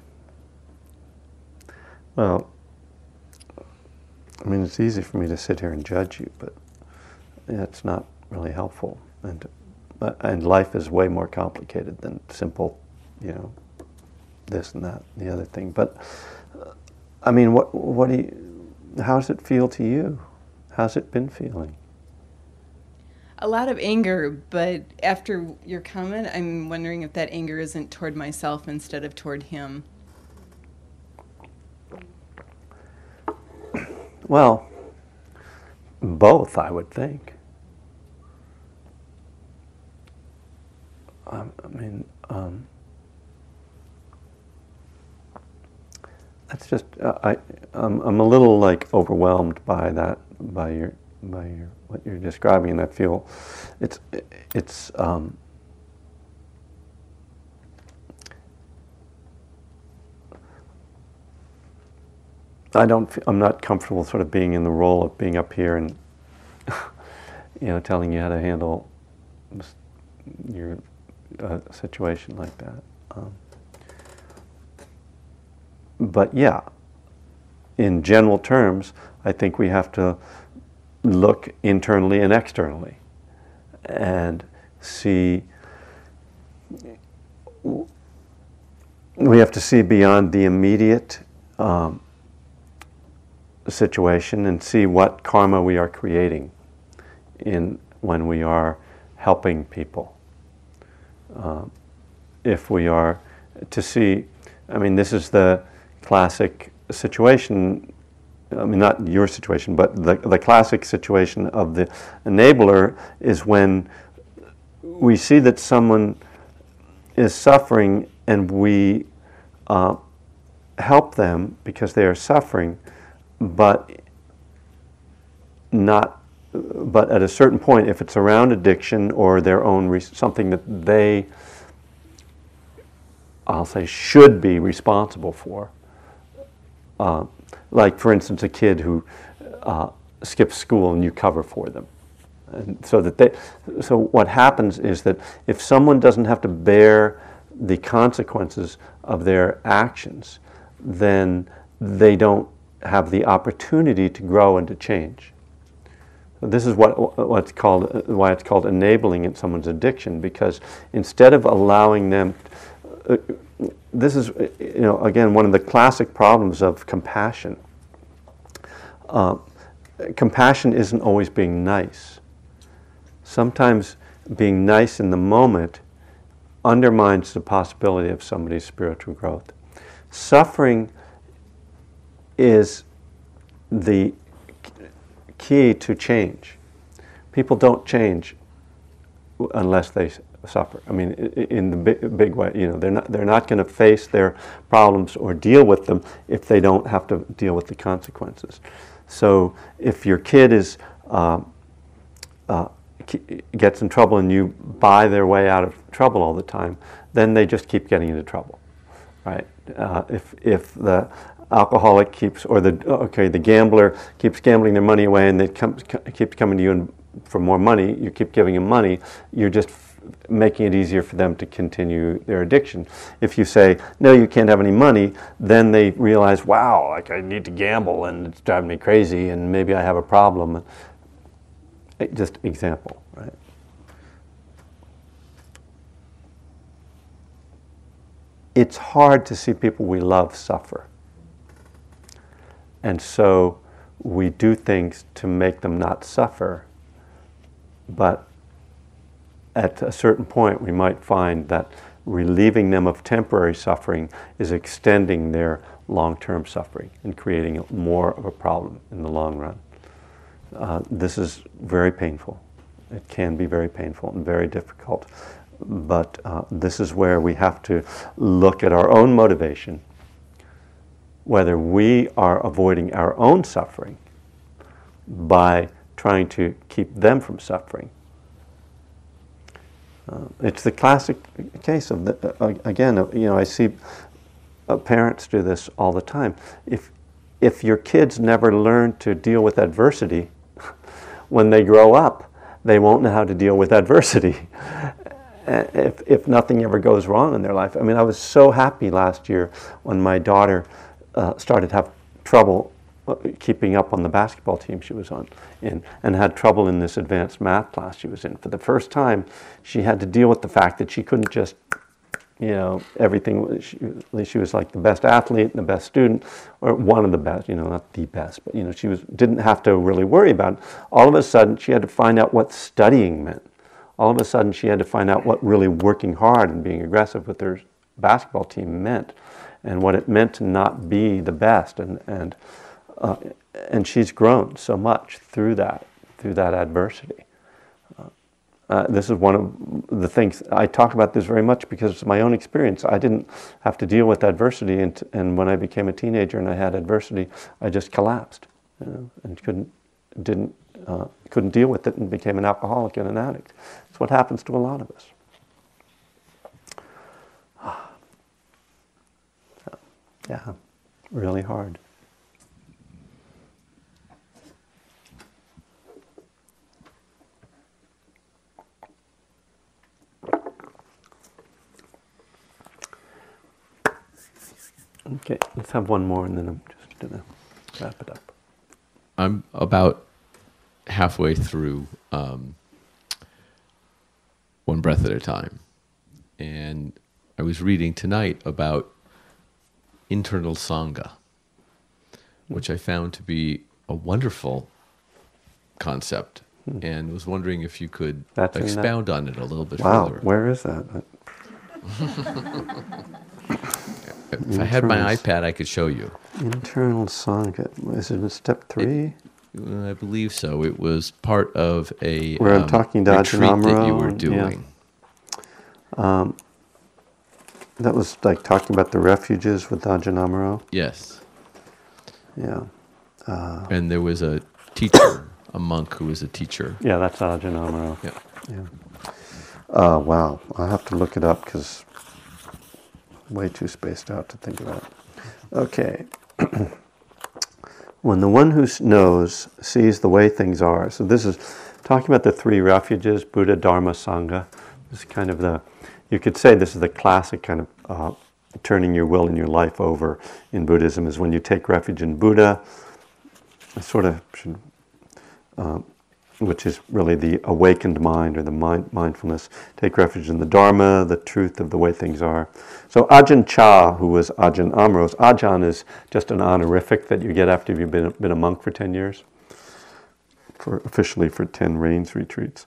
Speaker 1: Well, I mean, it's easy for me to sit here and judge you, but that's not really helpful. And uh, and life is way more complicated than simple, you know, this and that, and the other thing. But uh, I mean, what what do you? How's it feel to you? How's it been feeling?
Speaker 6: A lot of anger, but after your comment, I'm wondering if that anger isn't toward myself instead of toward him.
Speaker 1: Well, both, I would think. Um, I mean, um, that's just uh, I. I'm, I'm a little like overwhelmed by that, by your, by your what you're describing, and I feel it's it's. Um, I don't. I'm not comfortable sort of being in the role of being up here and, you know, telling you how to handle your uh, situation like that. Um, but yeah, in general terms, I think we have to look internally and externally and see. We have to see beyond the immediate. Um, situation and see what karma we are creating in when we are helping people. Uh, if we are to see, I mean, this is the classic situation. I mean, not your situation, but the, the classic situation of the enabler is when we see that someone is suffering and we uh, help them because they are suffering but not but at a certain point if it's around addiction or their own re- something that they i'll say should be responsible for uh, like for instance a kid who uh, skips school and you cover for them and so that they so what happens is that if someone doesn't have to bear the consequences of their actions then they don't have the opportunity to grow and to change. This is what what's called why it's called enabling in someone's addiction because instead of allowing them, uh, this is you know again one of the classic problems of compassion. Uh, compassion isn't always being nice. Sometimes being nice in the moment undermines the possibility of somebody's spiritual growth. Suffering is the key to change. People don't change unless they suffer. I mean, in the big, big way, you know, they're not, they're not going to face their problems or deal with them if they don't have to deal with the consequences. So if your kid is, uh, uh, gets in trouble and you buy their way out of trouble all the time, then they just keep getting into trouble, right? Uh, if, if the alcoholic keeps, or the okay, the gambler keeps gambling their money away, and they come, coming to you and for more money. You keep giving them money. You're just making it easier for them to continue their addiction. If you say no, you can't have any money, then they realize, wow, like I need to gamble, and it's driving me crazy, and maybe I have a problem. Eh, just example, right? It's hard to see people we love suffer. And so we do things to make them not suffer. But at a certain point, we might find that relieving them of temporary suffering is extending their long term suffering and creating more of a problem in the long run. Uh, this is very painful. It can be very painful and very difficult. But uh, this is where we have to look at our own motivation whether we are avoiding our own suffering by trying to keep them from suffering. Uh, it's the classic case of the, uh, again, uh, you know, I see uh, parents do this all the time. If, if your kids never learn to deal with adversity, when they grow up, they won't know how to deal with adversity. if, if nothing ever goes wrong in their life. I mean, I was so happy last year when my daughter uh, started to have trouble uh, keeping up on the basketball team she was on in, and had trouble in this advanced math class she was in. For the first time, she had to deal with the fact that she couldn't just, you know, everything. She, she was like the best athlete and the best student, or one of the best. You know, not the best, but you know, she was didn't have to really worry about it. All of a sudden, she had to find out what studying meant. All of a sudden, she had to find out what really working hard and being aggressive with her basketball team meant and what it meant to not be the best. And, and, uh, and she's grown so much through that, through that adversity. Uh, this is one of the things I talk about this very much because it's my own experience. I didn't have to deal with adversity, and, and when I became a teenager and I had adversity, I just collapsed, you know, and couldn't didn't uh, couldn't deal with it and became an alcoholic and an addict. It's what happens to a lot of us. Yeah, really hard. Okay, let's have one more and then I'm just going to wrap it up.
Speaker 7: I'm about halfway through um, One Breath at a Time. And I was reading tonight about internal Sangha, which I found to be a wonderful concept.
Speaker 1: Hmm.
Speaker 7: And was wondering if you could
Speaker 1: That's that-
Speaker 7: expound on it a little bit
Speaker 1: Wow,
Speaker 7: further.
Speaker 1: where is that?
Speaker 7: if I had my iPad, I could show you.
Speaker 1: Internal Sangha. Is it in step three?
Speaker 7: Uh, I believe so. It was part of a
Speaker 1: Where I'm
Speaker 7: um,
Speaker 1: talking
Speaker 7: retreat that you were
Speaker 1: Amaro, yeah.
Speaker 7: doing.
Speaker 1: That was like talking about the refuges with Ajahn Amaro.
Speaker 7: Yes.
Speaker 1: Yeah.
Speaker 7: And there was a teacher, a monk who was a teacher.
Speaker 1: Yeah, that's Ajahn Amaro.
Speaker 7: Yeah.
Speaker 1: Yeah. Uh, wow. I'll have to look it up because way too spaced out to think about. Okay. when the one who knows sees the way things are. So this is talking about the three refuges, Buddha, Dharma, Sangha. This is kind of the, you could say this is the classic kind of uh, turning your will and your life over in Buddhism is when you take refuge in Buddha. I sort of should which is really the awakened mind or the mind, mindfulness. Take refuge in the Dharma, the truth of the way things are. So Ajahn Chah, who was Ajahn Amaro's, Ajahn is just an honorific that you get after you've been, been a monk for 10 years, for officially for 10 rains retreats.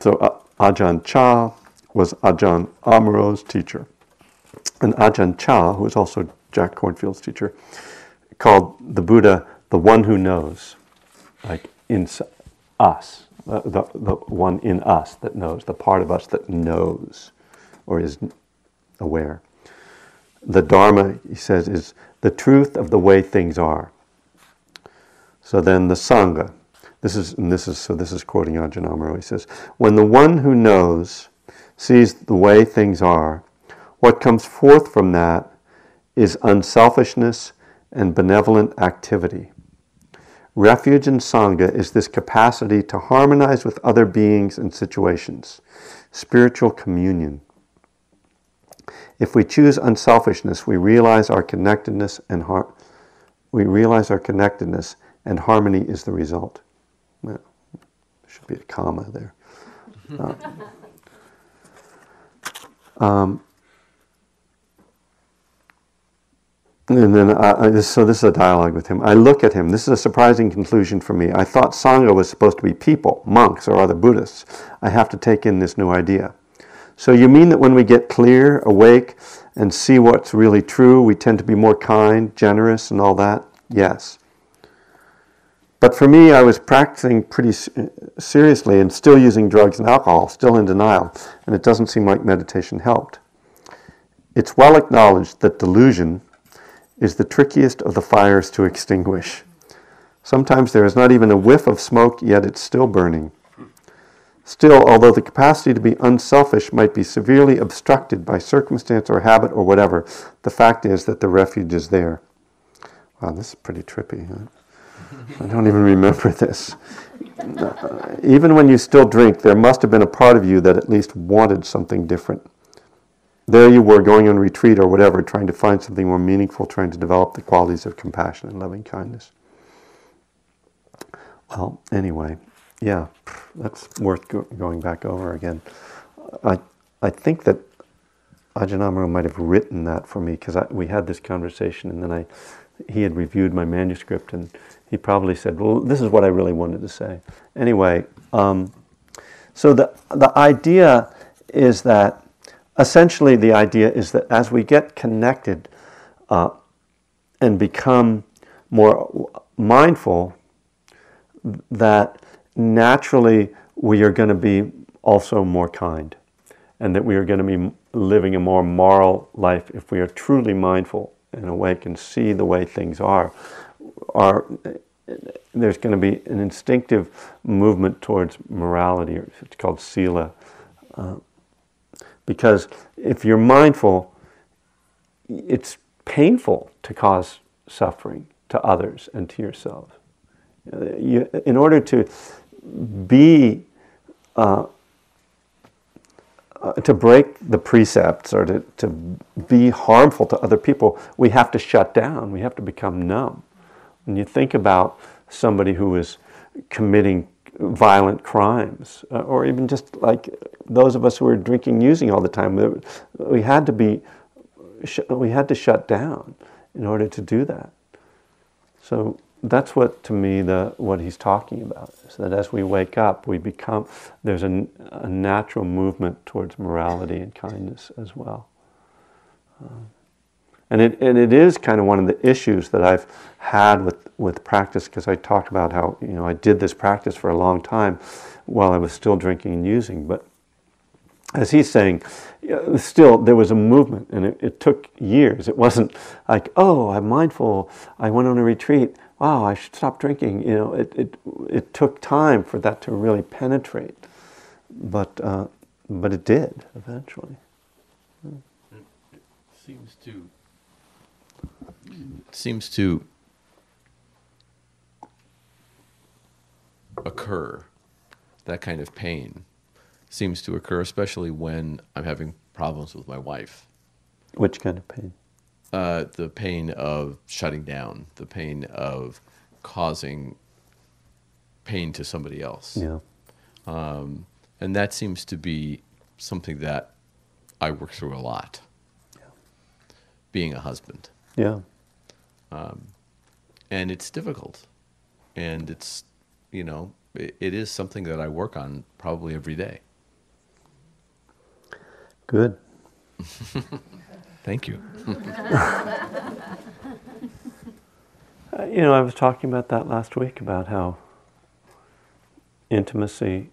Speaker 1: So uh, Ajahn Chah was Ajahn Amaro's teacher. And Ajahn Chah, who was also Jack Kornfield's teacher, called the Buddha the one who knows like in us, the, the, the one in us that knows, the part of us that knows or is aware. The Dharma, he says, is the truth of the way things are. So then the Sangha, this is, and this is, so this is quoting Ajahn Amaro, he says, when the one who knows sees the way things are, what comes forth from that is unselfishness and benevolent activity. Refuge in Sangha is this capacity to harmonize with other beings and situations, spiritual communion. If we choose unselfishness, we realize our connectedness and har- we realize our connectedness and harmony is the result. Well, there should be a comma there. Uh, um, And then, I, I, so this is a dialogue with him. I look at him. This is a surprising conclusion for me. I thought Sangha was supposed to be people, monks, or other Buddhists. I have to take in this new idea. So you mean that when we get clear, awake, and see what's really true, we tend to be more kind, generous, and all that? Yes. But for me, I was practicing pretty uh, seriously and still using drugs and alcohol, still in denial, and it doesn't seem like meditation helped. It's well acknowledged that delusion is the trickiest of the fires to extinguish. Sometimes there is not even a whiff of smoke, yet it's still burning. Still, although the capacity to be unselfish might be severely obstructed by circumstance or habit or whatever, the fact is that the refuge is there. Wow, this is pretty trippy. Huh? I don't even remember this. Uh, even when you still drink, there must have been a part of you that at least wanted something different. There you were going on retreat or whatever, trying to find something more meaningful, trying to develop the qualities of compassion and loving kindness. Well, anyway, yeah, that's worth go- going back over again. I, I think that Ajahn might have written that for me because we had this conversation and then I, he had reviewed my manuscript and he probably said, well, this is what I really wanted to say. Anyway, um, so the, the idea is that essentially the idea is that as we get connected uh, and become more mindful, that naturally we are going to be also more kind and that we are going to be living a more moral life if we are truly mindful and awake and see the way things are. Are there's going to be an instinctive movement towards morality, it's called sila. Uh, because if you're mindful, it's painful to cause suffering to others and to yourself. You, in order to be uh, uh, to break the precepts or to, to be harmful to other people, we have to shut down. We have to become numb. When you think about somebody who is committing violent crimes, uh, or even just like those of us who are drinking, using all the time, we had to be, we had to shut down in order to do that. So that's what to me the what he's talking about is that as we wake up we become there's a, a natural movement towards morality and kindness as well um, and it and it is kind of one of the issues that I've had with with practice because I talked about how you know I did this practice for a long time while I was still drinking and using but as he's saying still there was a movement and it, it took years it wasn't like oh I'm mindful I went on a retreat wow, I should stop drinking. You know, it, it, it took time for that to really penetrate, but, uh, but it did eventually.
Speaker 7: It seems to seems to occur. That kind of pain seems to occur, especially when I'm having problems with my wife.
Speaker 1: Which kind of pain?
Speaker 7: uh, the pain of shutting down, the pain of causing pain to somebody else.
Speaker 1: Yeah.
Speaker 7: Um, and that seems to be something that I work through a lot. Yeah. Being a husband.
Speaker 1: Yeah.
Speaker 7: Um, and it's difficult. And it's, you know, it, it is something that I work on probably every day.
Speaker 1: Good.
Speaker 7: Thank you.
Speaker 1: uh, you know, I was talking about that last week about how intimacy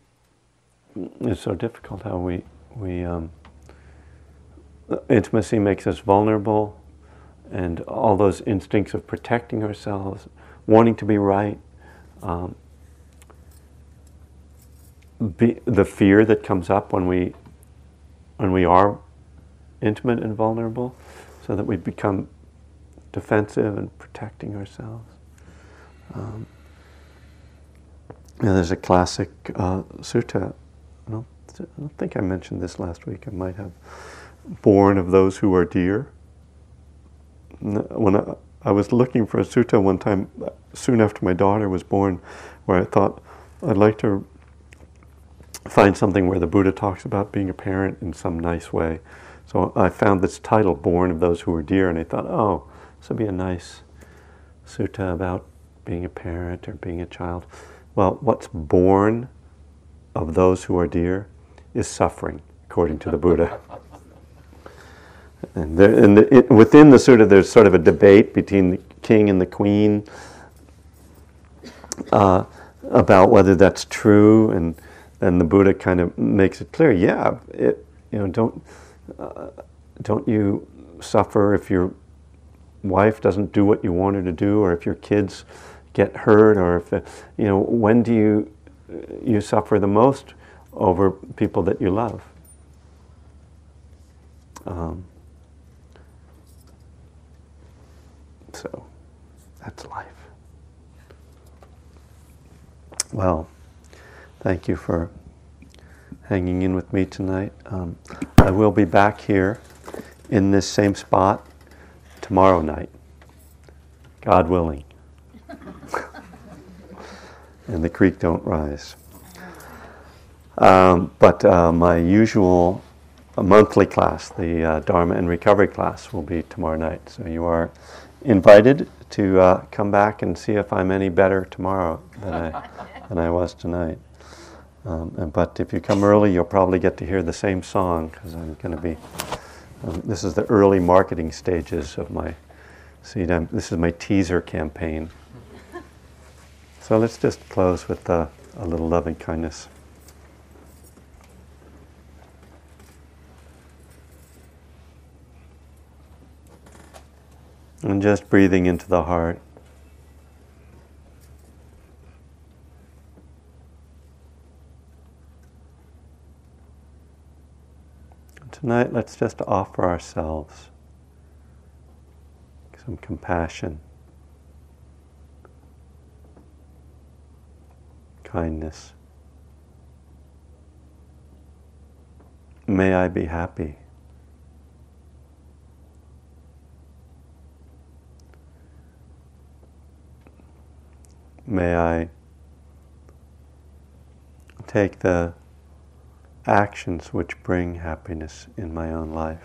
Speaker 1: is so difficult. How we we um, intimacy makes us vulnerable, and all those instincts of protecting ourselves, wanting to be right. Um, be, the fear that comes up when we when we are intimate and vulnerable so that we become defensive and protecting ourselves. Um, there's a classic uh, sutta. I don't, I don't think I mentioned this last week. I might have. Born of those who are dear. When I, I was looking for a sutta one time, soon after my daughter was born, where I thought I'd like to find something where the Buddha talks about being a parent in some nice way. So I found this title, Born of Those Who Are Dear, and I thought, oh, this would be a nice sutta about being a parent or being a child. Well, what's born of those who are dear is suffering, according to the Buddha. and, there, and the, it, within the sutta, there's sort of a debate between the king and the queen uh, about whether that's true, and then the Buddha kind of makes it clear. Yeah, it, you know, don't uh, don't you suffer if your wife doesn't do what you want her to do, or if your kids get hurt, or if uh, you know when do you you suffer the most over people that you love? Um, so that's life. Well, thank you for hanging in with me tonight. Um, I will be back here in this same spot tomorrow night, God willing. and the creek don't rise. Um, but uh, my usual monthly class, the uh, Dharma and Recovery class, will be tomorrow night. So you are invited to uh, come back and see if I'm any better tomorrow than I, than I was tonight. Um, but if you come early, you'll probably get to hear the same song because I'm going to be. Um, this is the early marketing stages of my seed. I'm, this is my teaser campaign. So let's just close with uh, a little loving kindness. And just breathing into the heart. Tonight, let's just offer ourselves some compassion, kindness. May I be happy. May I take the actions which bring happiness in my own life.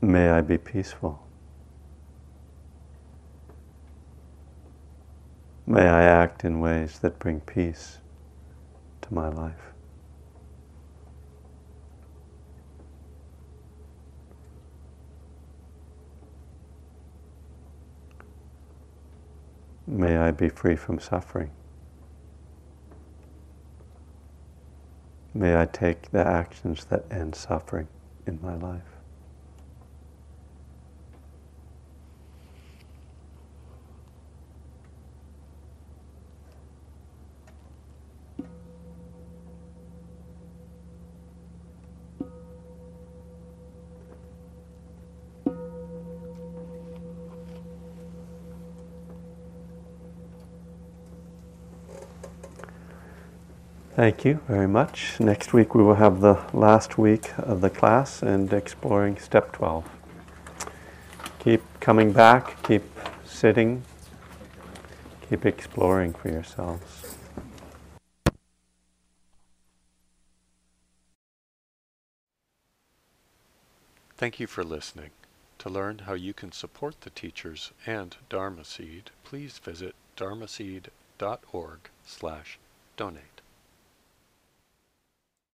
Speaker 1: May I be peaceful. May I act in ways that bring peace to my life. May I be free from suffering. May I take the actions that end suffering in my life. Thank you very much. Next week we will have the last week of the class and exploring step 12. Keep coming back, keep sitting, keep exploring for yourselves.
Speaker 8: Thank you for listening. To learn how you can support the teachers and Dharma Seed, please visit dharmaseed.org slash donate.